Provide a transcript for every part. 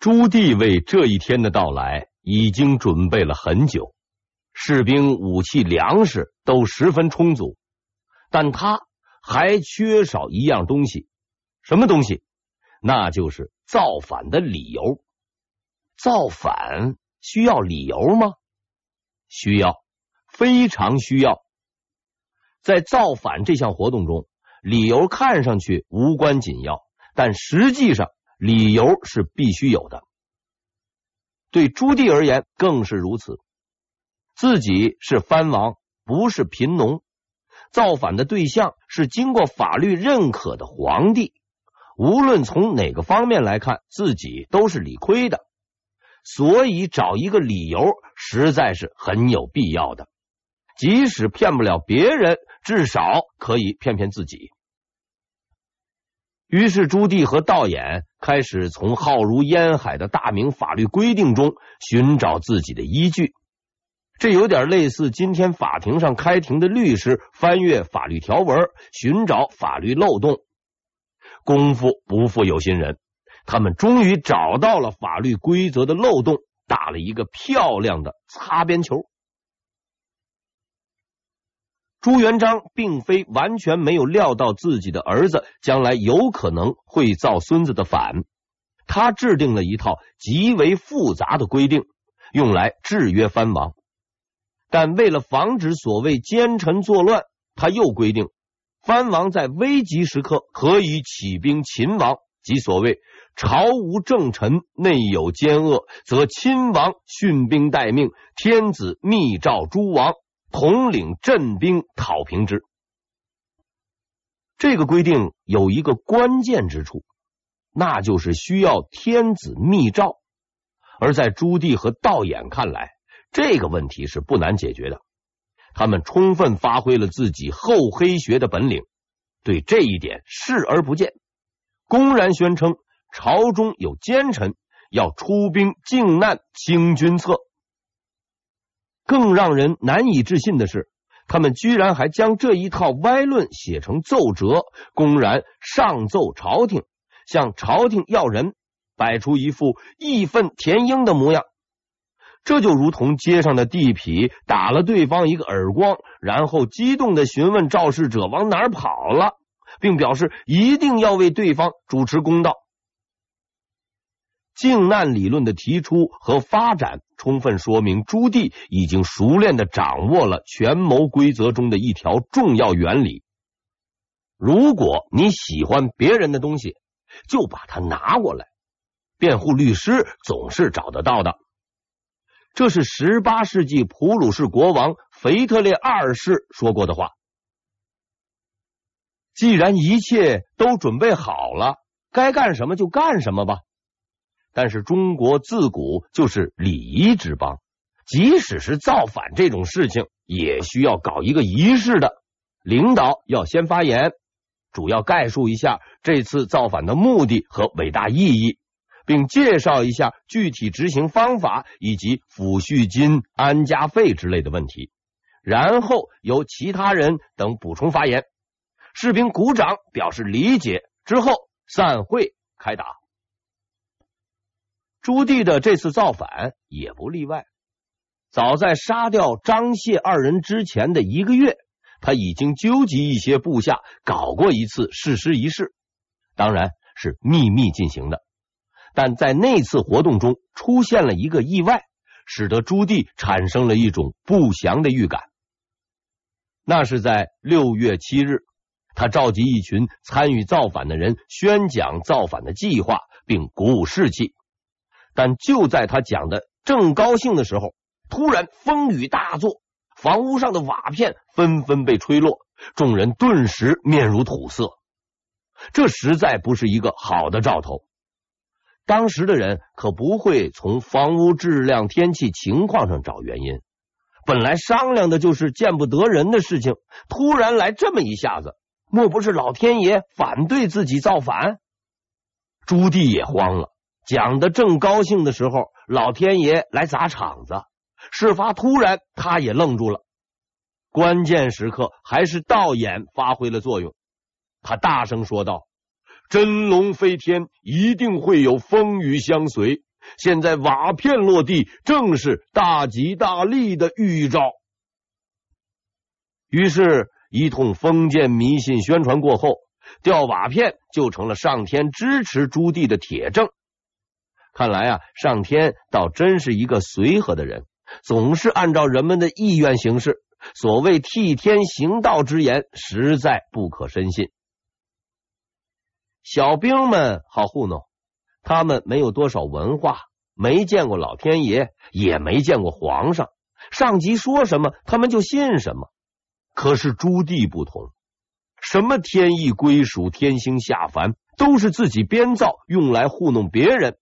朱棣为这一天的到来已经准备了很久，士兵、武器、粮食都十分充足，但他还缺少一样东西，什么东西？那就是造反的理由。造反需要理由吗？需要，非常需要。在造反这项活动中，理由看上去无关紧要，但实际上。理由是必须有的，对朱棣而言更是如此。自己是藩王，不是贫农，造反的对象是经过法律认可的皇帝。无论从哪个方面来看，自己都是理亏的，所以找一个理由实在是很有必要的。即使骗不了别人，至少可以骗骗自己。于是，朱棣和道衍开始从浩如烟海的大明法律规定中寻找自己的依据。这有点类似今天法庭上开庭的律师翻阅法律条文，寻找法律漏洞。功夫不负有心人，他们终于找到了法律规则的漏洞，打了一个漂亮的擦边球。朱元璋并非完全没有料到自己的儿子将来有可能会造孙子的反，他制定了一套极为复杂的规定，用来制约藩王。但为了防止所谓奸臣作乱，他又规定藩王在危急时刻可以起兵勤王，即所谓朝无正臣，内有奸恶，则亲王训兵待命，天子密诏诸王。统领镇兵讨平之。这个规定有一个关键之处，那就是需要天子密诏。而在朱棣和道衍看来，这个问题是不难解决的。他们充分发挥了自己厚黑学的本领，对这一点视而不见，公然宣称朝中有奸臣，要出兵靖难清君侧。更让人难以置信的是，他们居然还将这一套歪论写成奏折，公然上奏朝廷，向朝廷要人，摆出一副义愤填膺的模样。这就如同街上的地痞打了对方一个耳光，然后激动的询问肇事者往哪儿跑了，并表示一定要为对方主持公道。靖难理论的提出和发展，充分说明朱棣已经熟练的掌握了权谋规则中的一条重要原理：如果你喜欢别人的东西，就把它拿过来。辩护律师总是找得到的。这是十八世纪普鲁士国王腓特烈二世说过的话。既然一切都准备好了，该干什么就干什么吧。但是中国自古就是礼仪之邦，即使是造反这种事情，也需要搞一个仪式的。领导要先发言，主要概述一下这次造反的目的和伟大意义，并介绍一下具体执行方法以及抚恤金、安家费之类的问题。然后由其他人等补充发言，士兵鼓掌表示理解之后散会开打。朱棣的这次造反也不例外。早在杀掉张谢二人之前的一个月，他已经纠集一些部下搞过一次誓师仪式，当然是秘密进行的。但在那次活动中出现了一个意外，使得朱棣产生了一种不祥的预感。那是在六月七日，他召集一群参与造反的人，宣讲造反的计划，并鼓舞士气。但就在他讲的正高兴的时候，突然风雨大作，房屋上的瓦片纷纷被吹落，众人顿时面如土色。这实在不是一个好的兆头。当时的人可不会从房屋质量、天气情况上找原因，本来商量的就是见不得人的事情，突然来这么一下子，莫不是老天爷反对自己造反？朱棣也慌了。讲的正高兴的时候，老天爷来砸场子。事发突然，他也愣住了。关键时刻，还是道眼发挥了作用。他大声说道：“真龙飞天，一定会有风雨相随。现在瓦片落地，正是大吉大利的预兆。于是，一通封建迷信宣传过后，掉瓦片就成了上天支持朱棣的铁证。看来啊，上天倒真是一个随和的人，总是按照人们的意愿行事。所谓替天行道之言，实在不可深信。小兵们好糊弄，他们没有多少文化，没见过老天爷，也没见过皇上，上级说什么，他们就信什么。可是朱棣不同，什么天意归属、天星下凡，都是自己编造，用来糊弄别人。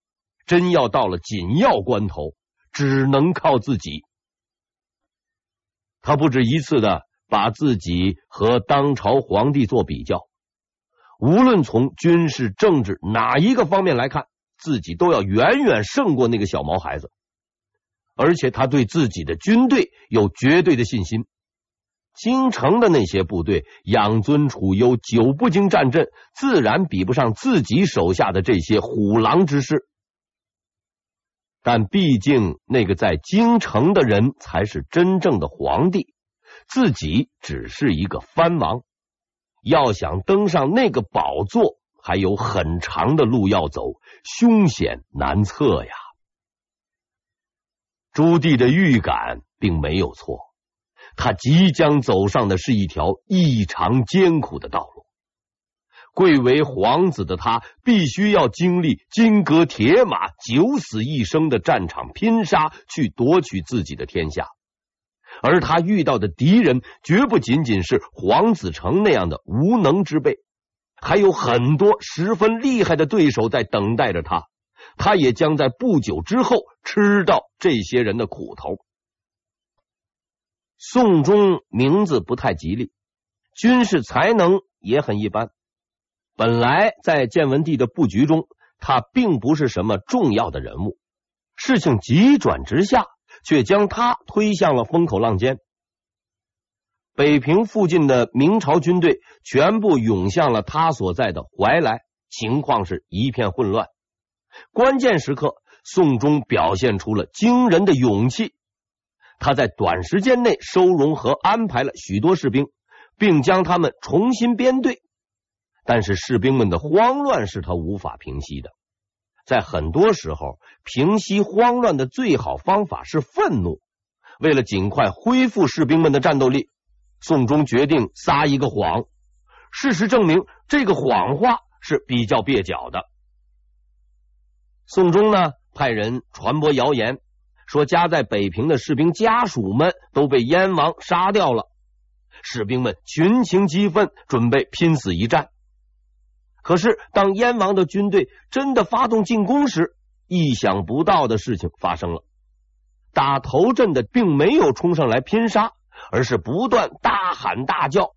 真要到了紧要关头，只能靠自己。他不止一次的把自己和当朝皇帝做比较，无论从军事、政治哪一个方面来看，自己都要远远胜过那个小毛孩子。而且他对自己的军队有绝对的信心。京城的那些部队养尊处优、久不经战阵，自然比不上自己手下的这些虎狼之师。但毕竟，那个在京城的人才是真正的皇帝，自己只是一个藩王。要想登上那个宝座，还有很长的路要走，凶险难测呀。朱棣的预感并没有错，他即将走上的是一条异常艰苦的道路。贵为皇子的他，必须要经历金戈铁马、九死一生的战场拼杀，去夺取自己的天下。而他遇到的敌人，绝不仅仅是黄子成那样的无能之辈，还有很多十分厉害的对手在等待着他。他也将在不久之后吃到这些人的苦头。宋忠名字不太吉利，军事才能也很一般。本来在建文帝的布局中，他并不是什么重要的人物。事情急转直下，却将他推向了风口浪尖。北平附近的明朝军队全部涌向了他所在的怀来，情况是一片混乱。关键时刻，宋忠表现出了惊人的勇气。他在短时间内收容和安排了许多士兵，并将他们重新编队。但是士兵们的慌乱是他无法平息的。在很多时候，平息慌乱的最好方法是愤怒。为了尽快恢复士兵们的战斗力，宋忠决定撒一个谎。事实证明，这个谎话是比较蹩脚的。宋忠呢，派人传播谣言，说家在北平的士兵家属们都被燕王杀掉了。士兵们群情激愤，准备拼死一战。可是，当燕王的军队真的发动进攻时，意想不到的事情发生了。打头阵的并没有冲上来拼杀，而是不断大喊大叫，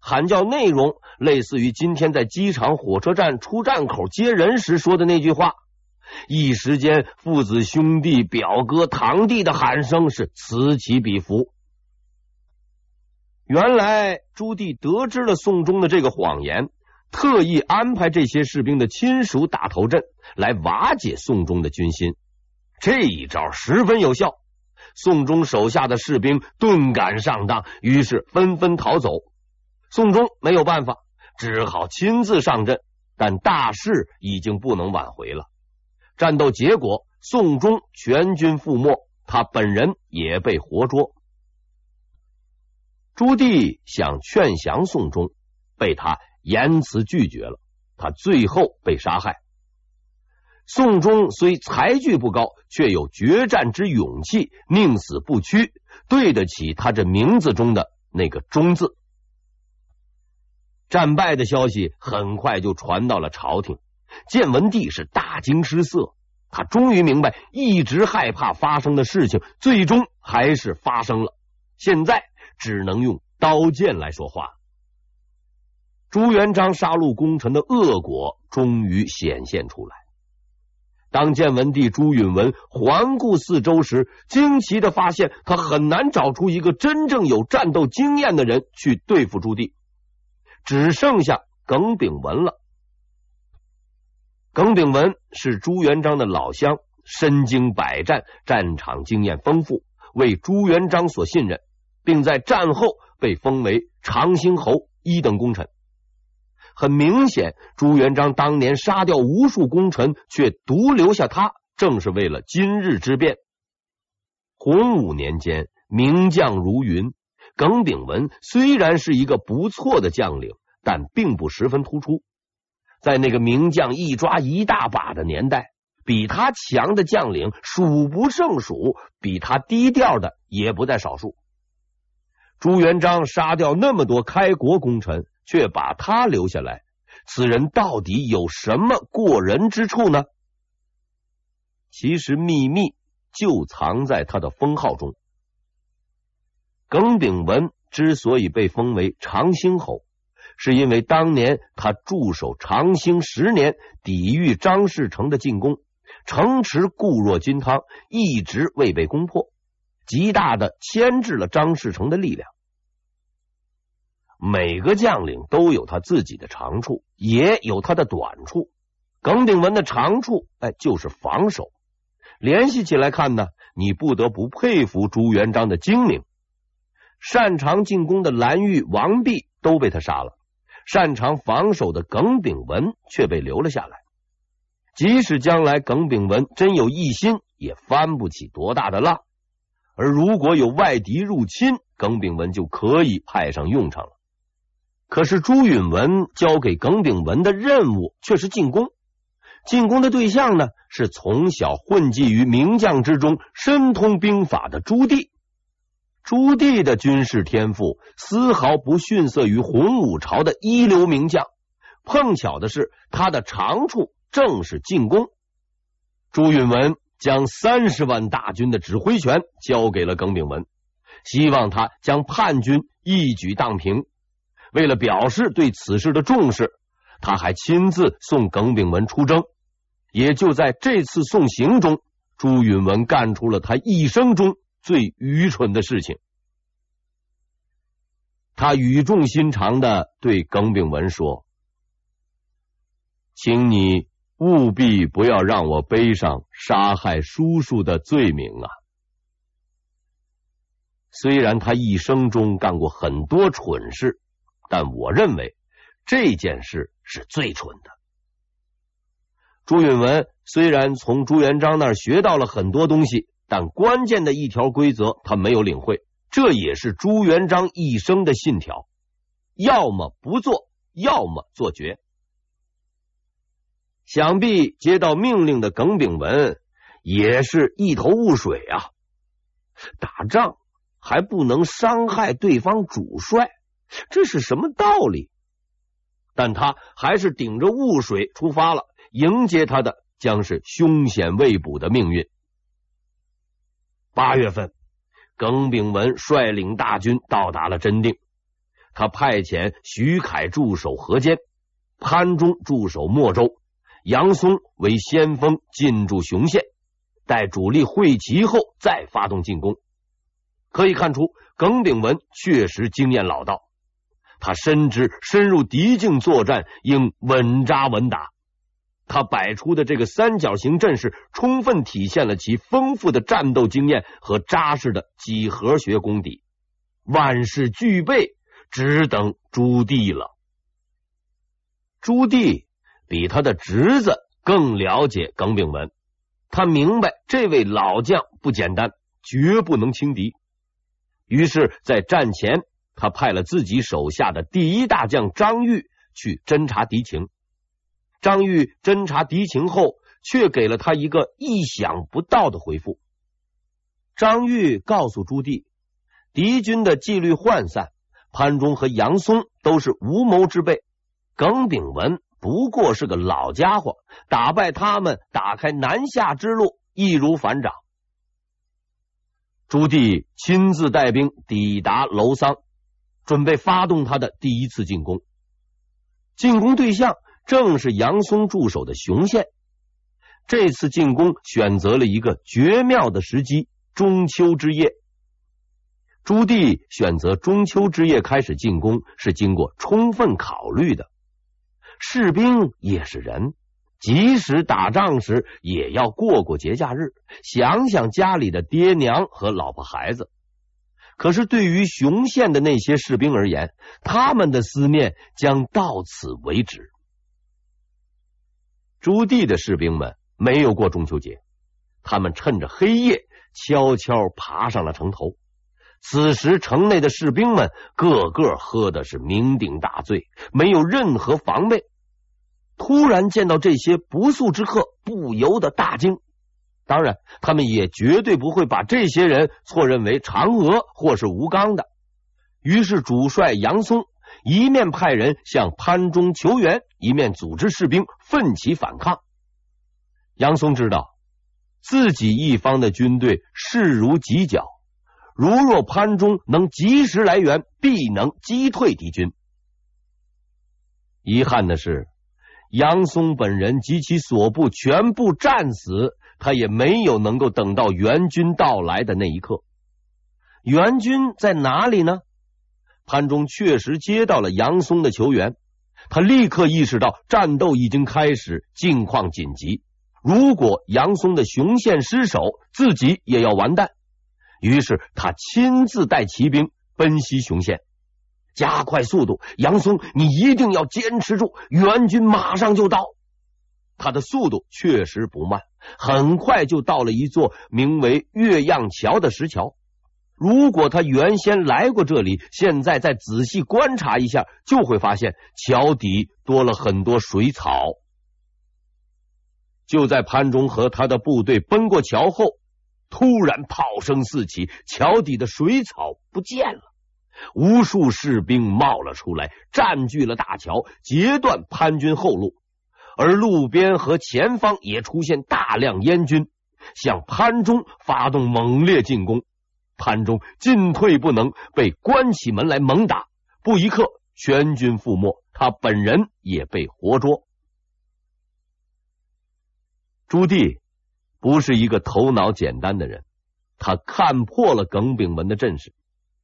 喊叫内容类似于今天在机场、火车站出站口接人时说的那句话。一时间，父子、兄弟、表哥、堂弟的喊声是此起彼伏。原来，朱棣得知了宋忠的这个谎言。特意安排这些士兵的亲属打头阵，来瓦解宋忠的军心。这一招十分有效，宋忠手下的士兵顿感上当，于是纷纷逃走。宋忠没有办法，只好亲自上阵，但大势已经不能挽回了。战斗结果，宋忠全军覆没，他本人也被活捉。朱棣想劝降宋忠，被他。严辞拒绝了，他最后被杀害。宋忠虽才具不高，却有决战之勇气，宁死不屈，对得起他这名字中的那个“忠”字。战败的消息很快就传到了朝廷，建文帝是大惊失色，他终于明白，一直害怕发生的事情，最终还是发生了。现在只能用刀剑来说话。朱元璋杀戮功臣的恶果终于显现出来。当建文帝朱允文环顾四周时，惊奇的发现他很难找出一个真正有战斗经验的人去对付朱棣，只剩下耿炳文了。耿炳文是朱元璋的老乡，身经百战，战场经验丰富，为朱元璋所信任，并在战后被封为长兴侯一等功臣。很明显，朱元璋当年杀掉无数功臣，却独留下他，正是为了今日之变。洪武年间，名将如云，耿炳文虽然是一个不错的将领，但并不十分突出。在那个名将一抓一大把的年代，比他强的将领数不胜数，比他低调的也不在少数。朱元璋杀掉那么多开国功臣。却把他留下来，此人到底有什么过人之处呢？其实秘密就藏在他的封号中。耿炳文之所以被封为长兴侯，是因为当年他驻守长兴十年，抵御张士诚的进攻，城池固若金汤，一直未被攻破，极大的牵制了张士诚的力量。每个将领都有他自己的长处，也有他的短处。耿炳文的长处，哎，就是防守。联系起来看呢，你不得不佩服朱元璋的精明。擅长进攻的蓝玉、王弼都被他杀了，擅长防守的耿炳文却被留了下来。即使将来耿炳文真有一心，也翻不起多大的浪。而如果有外敌入侵，耿炳文就可以派上用场了。可是朱允文交给耿炳文的任务却是进攻，进攻的对象呢，是从小混迹于名将之中、深通兵法的朱棣。朱棣的军事天赋丝毫不逊色于洪武朝的一流名将，碰巧的是他的长处正是进攻。朱允文将三十万大军的指挥权交给了耿炳文，希望他将叛军一举荡平。为了表示对此事的重视，他还亲自送耿炳文出征。也就在这次送行中，朱允文干出了他一生中最愚蠢的事情。他语重心长的对耿炳文说：“请你务必不要让我背上杀害叔叔的罪名啊！”虽然他一生中干过很多蠢事。但我认为这件事是最蠢的。朱允文虽然从朱元璋那儿学到了很多东西，但关键的一条规则他没有领会，这也是朱元璋一生的信条：要么不做，要么做绝。想必接到命令的耿炳文也是一头雾水啊！打仗还不能伤害对方主帅。这是什么道理？但他还是顶着雾水出发了，迎接他的将是凶险未卜的命运。八月份，耿炳文率领大军到达了真定，他派遣徐凯驻守河间，潘忠驻守莫州，杨松为先锋进驻雄县，待主力会齐后再发动进攻。可以看出，耿炳文确实经验老道。他深知深入敌境作战应稳扎稳打，他摆出的这个三角形阵势，充分体现了其丰富的战斗经验和扎实的几何学功底，万事俱备，只等朱棣了。朱棣比他的侄子更了解耿炳文，他明白这位老将不简单，绝不能轻敌，于是，在战前。他派了自己手下的第一大将张玉去侦察敌情。张玉侦察敌情后，却给了他一个意想不到的回复。张玉告诉朱棣，敌军的纪律涣散，潘忠和杨松都是无谋之辈，耿炳文不过是个老家伙，打败他们，打开南下之路，易如反掌。朱棣亲自带兵抵达楼桑。准备发动他的第一次进攻，进攻对象正是杨松驻守的雄县。这次进攻选择了一个绝妙的时机——中秋之夜。朱棣选择中秋之夜开始进攻，是经过充分考虑的。士兵也是人，即使打仗时，也要过过节假日，想想家里的爹娘和老婆孩子。可是对于雄县的那些士兵而言，他们的思念将到此为止。朱棣的士兵们没有过中秋节，他们趁着黑夜悄悄爬上了城头。此时，城内的士兵们个个喝的是酩酊大醉，没有任何防备。突然见到这些不速之客，不由得大惊。当然，他们也绝对不会把这些人错认为嫦娥或是吴刚的。于是，主帅杨松一面派人向潘忠求援，一面组织士兵奋起反抗。杨松知道自己一方的军队势如急绞，如若潘忠能及时来援，必能击退敌军。遗憾的是，杨松本人及其所部全部战死。他也没有能够等到援军到来的那一刻。援军在哪里呢？潘忠确实接到了杨松的求援，他立刻意识到战斗已经开始，境况紧急。如果杨松的雄县失守，自己也要完蛋。于是他亲自带骑兵奔袭雄县，加快速度。杨松，你一定要坚持住，援军马上就到。他的速度确实不慢。很快就到了一座名为月样桥的石桥。如果他原先来过这里，现在再仔细观察一下，就会发现桥底多了很多水草。就在潘忠和他的部队奔过桥后，突然炮声四起，桥底的水草不见了，无数士兵冒了出来，占据了大桥，截断潘军后路。而路边和前方也出现大量燕军，向潘忠发动猛烈进攻。潘忠进退不能，被关起门来猛打，不一刻全军覆没，他本人也被活捉。朱棣不是一个头脑简单的人，他看破了耿炳文的阵势，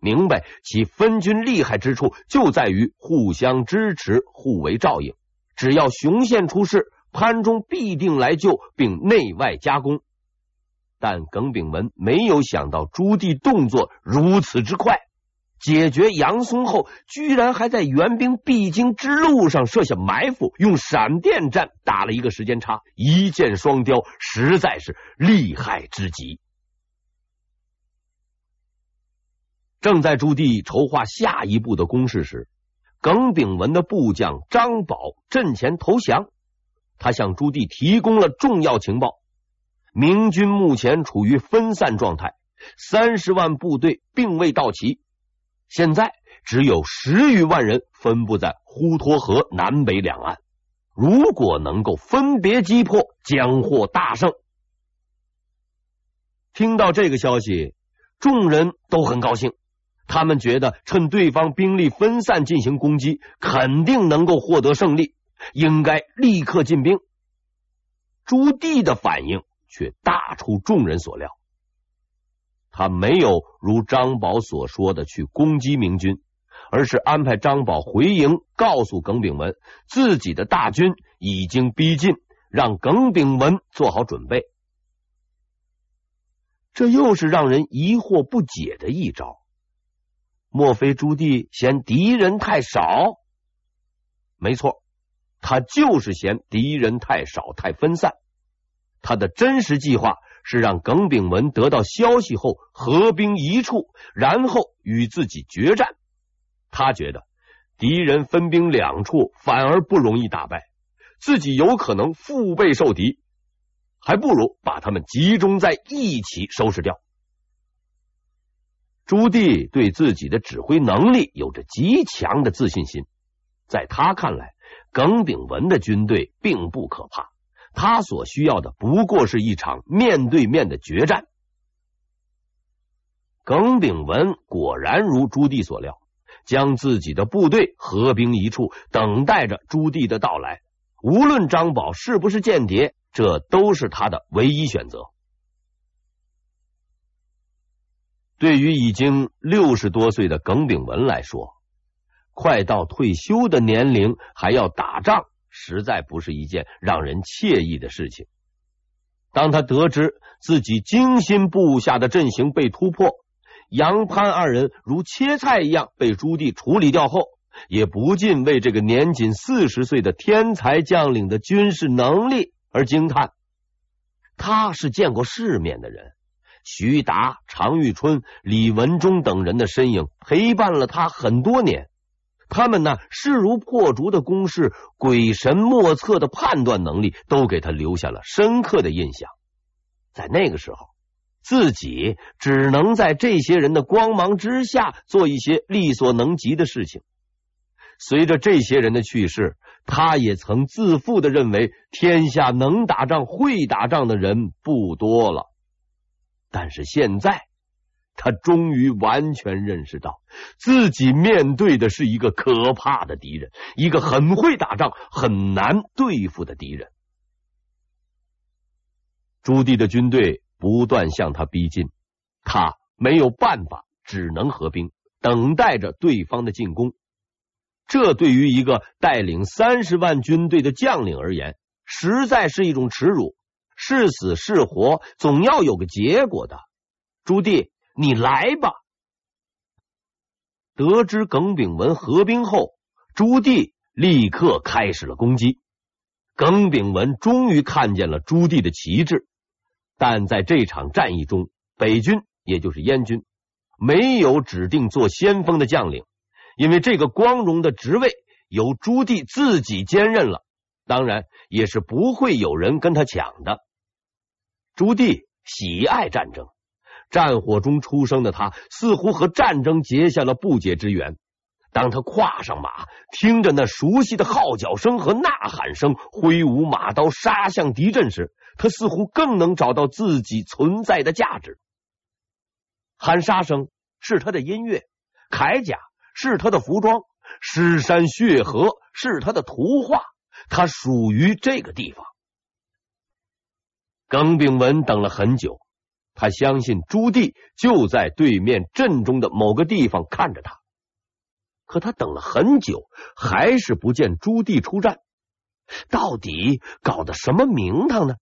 明白其分军厉害之处就在于互相支持，互为照应。只要雄县出事，潘忠必定来救，并内外夹攻。但耿炳文没有想到朱棣动作如此之快，解决杨松后，居然还在援兵必经之路上设下埋伏，用闪电战打了一个时间差，一箭双雕，实在是厉害之极。正在朱棣筹划下一步的攻势时，耿炳文的部将张宝阵前投降，他向朱棣提供了重要情报：明军目前处于分散状态，三十万部队并未到齐，现在只有十余万人分布在滹沱河南北两岸。如果能够分别击破，将获大胜。听到这个消息，众人都很高兴。他们觉得趁对方兵力分散进行攻击，肯定能够获得胜利，应该立刻进兵。朱棣的反应却大出众人所料，他没有如张宝所说的去攻击明军，而是安排张宝回营，告诉耿炳文自己的大军已经逼近，让耿炳文做好准备。这又是让人疑惑不解的一招。莫非朱棣嫌敌人太少？没错，他就是嫌敌人太少、太分散。他的真实计划是让耿炳文得到消息后合兵一处，然后与自己决战。他觉得敌人分兵两处反而不容易打败，自己有可能腹背受敌，还不如把他们集中在一起收拾掉。朱棣对自己的指挥能力有着极强的自信心，在他看来，耿炳文的军队并不可怕，他所需要的不过是一场面对面的决战。耿炳文果然如朱棣所料，将自己的部队合兵一处，等待着朱棣的到来。无论张宝是不是间谍，这都是他的唯一选择。对于已经六十多岁的耿炳文来说，快到退休的年龄还要打仗，实在不是一件让人惬意的事情。当他得知自己精心布下的阵型被突破，杨潘二人如切菜一样被朱棣处理掉后，也不禁为这个年仅四十岁的天才将领的军事能力而惊叹。他是见过世面的人，徐达、常遇春、李文忠等人的身影陪伴了他很多年。他们那势如破竹的攻势、鬼神莫测的判断能力，都给他留下了深刻的印象。在那个时候，自己只能在这些人的光芒之下做一些力所能及的事情。随着这些人的去世，他也曾自负的认为，天下能打仗、会打仗的人不多了。但是现在，他终于完全认识到，自己面对的是一个可怕的敌人，一个很会打仗、很难对付的敌人。朱棣的军队不断向他逼近，他没有办法，只能合兵，等待着对方的进攻。这对于一个带领三十万军队的将领而言，实在是一种耻辱。是死是活，总要有个结果的。朱棣。你来吧！得知耿炳文合兵后，朱棣立刻开始了攻击。耿炳文终于看见了朱棣的旗帜，但在这场战役中，北军也就是燕军没有指定做先锋的将领，因为这个光荣的职位由朱棣自己兼任了，当然也是不会有人跟他抢的。朱棣喜爱战争。战火中出生的他，似乎和战争结下了不解之缘。当他跨上马，听着那熟悉的号角声和呐喊声，挥舞马刀杀向敌阵时，他似乎更能找到自己存在的价值。喊杀声是他的音乐，铠甲是他的服装，尸山血河是他的图画，他属于这个地方。耿炳文等了很久。他相信朱棣就在对面阵中的某个地方看着他，可他等了很久，还是不见朱棣出战。到底搞的什么名堂呢？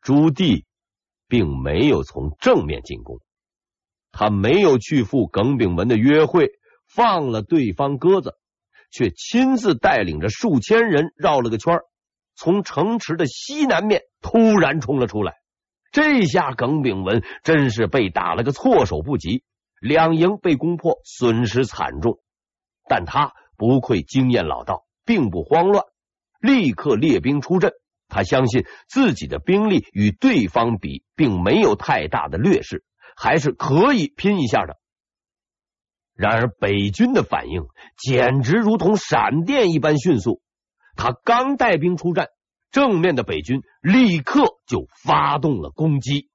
朱棣并没有从正面进攻，他没有去赴耿炳文的约会，放了对方鸽子，却亲自带领着数千人绕了个圈，从城池的西南面突然冲了出来。这下耿炳文真是被打了个措手不及，两营被攻破，损失惨重。但他不愧经验老道，并不慌乱，立刻列兵出阵。他相信自己的兵力与对方比，并没有太大的劣势，还是可以拼一下的。然而北军的反应简直如同闪电一般迅速，他刚带兵出战。正面的北军立刻就发动了攻击。